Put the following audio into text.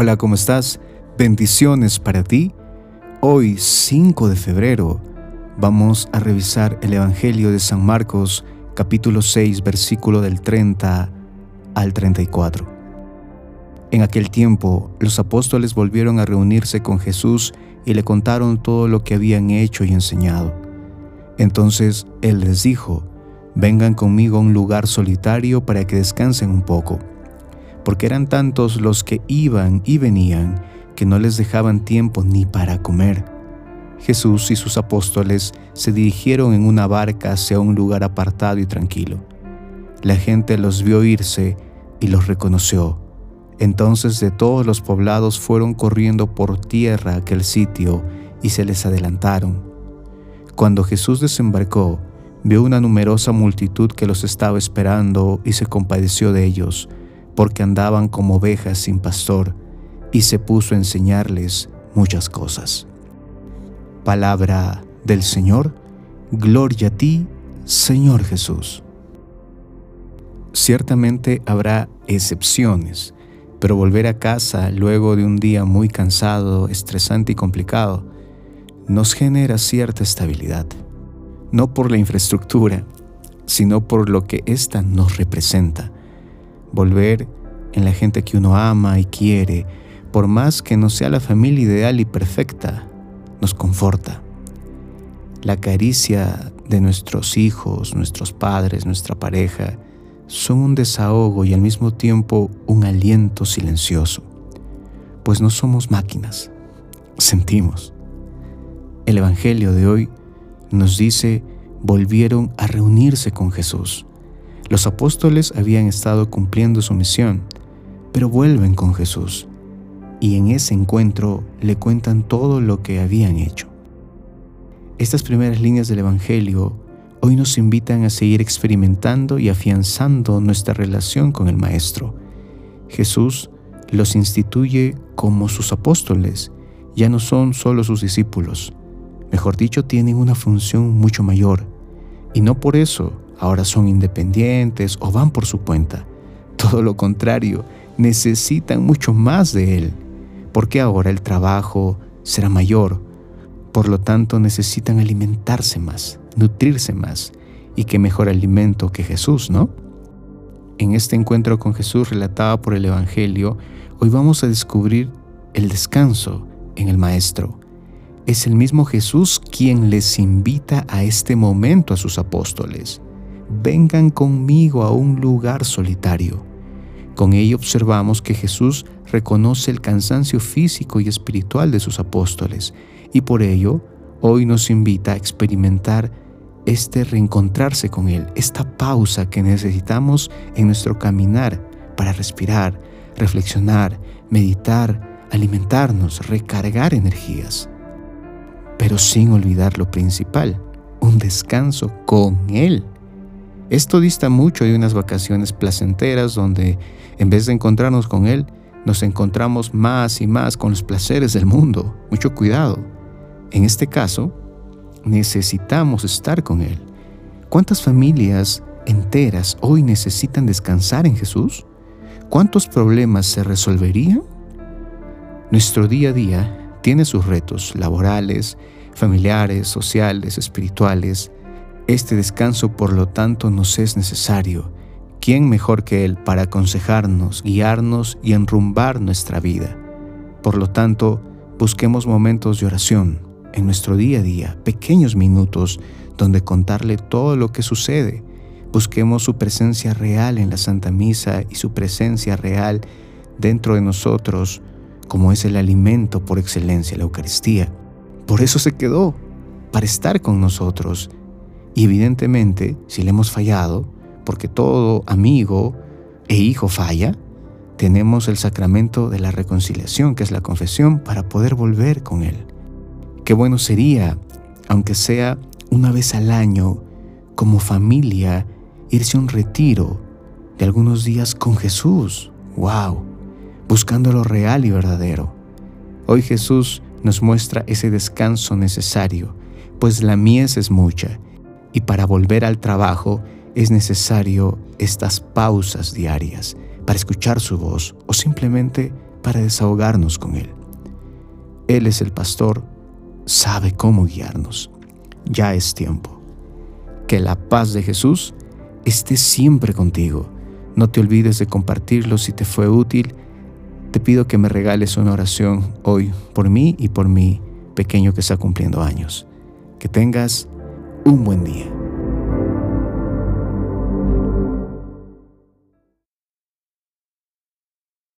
Hola, ¿cómo estás? Bendiciones para ti. Hoy, 5 de febrero, vamos a revisar el Evangelio de San Marcos, capítulo 6, versículo del 30 al 34. En aquel tiempo, los apóstoles volvieron a reunirse con Jesús y le contaron todo lo que habían hecho y enseñado. Entonces Él les dijo, vengan conmigo a un lugar solitario para que descansen un poco porque eran tantos los que iban y venían que no les dejaban tiempo ni para comer. Jesús y sus apóstoles se dirigieron en una barca hacia un lugar apartado y tranquilo. La gente los vio irse y los reconoció. Entonces de todos los poblados fueron corriendo por tierra aquel sitio y se les adelantaron. Cuando Jesús desembarcó, vio una numerosa multitud que los estaba esperando y se compadeció de ellos porque andaban como ovejas sin pastor, y se puso a enseñarles muchas cosas. Palabra del Señor, gloria a ti, Señor Jesús. Ciertamente habrá excepciones, pero volver a casa luego de un día muy cansado, estresante y complicado, nos genera cierta estabilidad, no por la infraestructura, sino por lo que ésta nos representa volver en la gente que uno ama y quiere, por más que no sea la familia ideal y perfecta, nos conforta. La caricia de nuestros hijos, nuestros padres, nuestra pareja, son un desahogo y al mismo tiempo un aliento silencioso, pues no somos máquinas, sentimos. El Evangelio de hoy nos dice, volvieron a reunirse con Jesús. Los apóstoles habían estado cumpliendo su misión, pero vuelven con Jesús y en ese encuentro le cuentan todo lo que habían hecho. Estas primeras líneas del Evangelio hoy nos invitan a seguir experimentando y afianzando nuestra relación con el Maestro. Jesús los instituye como sus apóstoles, ya no son solo sus discípulos, mejor dicho, tienen una función mucho mayor, y no por eso ahora son independientes o van por su cuenta. Todo lo contrario, necesitan mucho más de Él, porque ahora el trabajo será mayor. Por lo tanto, necesitan alimentarse más, nutrirse más. Y qué mejor alimento que Jesús, ¿no? En este encuentro con Jesús relatado por el Evangelio, hoy vamos a descubrir el descanso en el Maestro. Es el mismo Jesús quien les invita a este momento a sus apóstoles vengan conmigo a un lugar solitario. Con ello observamos que Jesús reconoce el cansancio físico y espiritual de sus apóstoles y por ello hoy nos invita a experimentar este reencontrarse con Él, esta pausa que necesitamos en nuestro caminar para respirar, reflexionar, meditar, alimentarnos, recargar energías. Pero sin olvidar lo principal, un descanso con Él. Esto dista mucho de unas vacaciones placenteras donde en vez de encontrarnos con Él, nos encontramos más y más con los placeres del mundo. Mucho cuidado. En este caso, necesitamos estar con Él. ¿Cuántas familias enteras hoy necesitan descansar en Jesús? ¿Cuántos problemas se resolverían? Nuestro día a día tiene sus retos laborales, familiares, sociales, espirituales, este descanso, por lo tanto, nos es necesario. ¿Quién mejor que Él para aconsejarnos, guiarnos y enrumbar nuestra vida? Por lo tanto, busquemos momentos de oración en nuestro día a día, pequeños minutos donde contarle todo lo que sucede. Busquemos su presencia real en la Santa Misa y su presencia real dentro de nosotros, como es el alimento por excelencia, la Eucaristía. Por eso se quedó, para estar con nosotros y evidentemente, si le hemos fallado, porque todo amigo e hijo falla, tenemos el sacramento de la reconciliación, que es la confesión, para poder volver con Él. Qué bueno sería, aunque sea una vez al año, como familia, irse a un retiro de algunos días con Jesús. ¡Wow! Buscando lo real y verdadero. Hoy Jesús nos muestra ese descanso necesario, pues la mies es mucha y para volver al trabajo es necesario estas pausas diarias para escuchar su voz o simplemente para desahogarnos con Él. Él es el pastor, sabe cómo guiarnos. Ya es tiempo. Que la paz de Jesús esté siempre contigo. No te olvides de compartirlo si te fue útil. Te pido que me regales una oración hoy por mí y por mi pequeño que está cumpliendo años. Que tengas un buen día.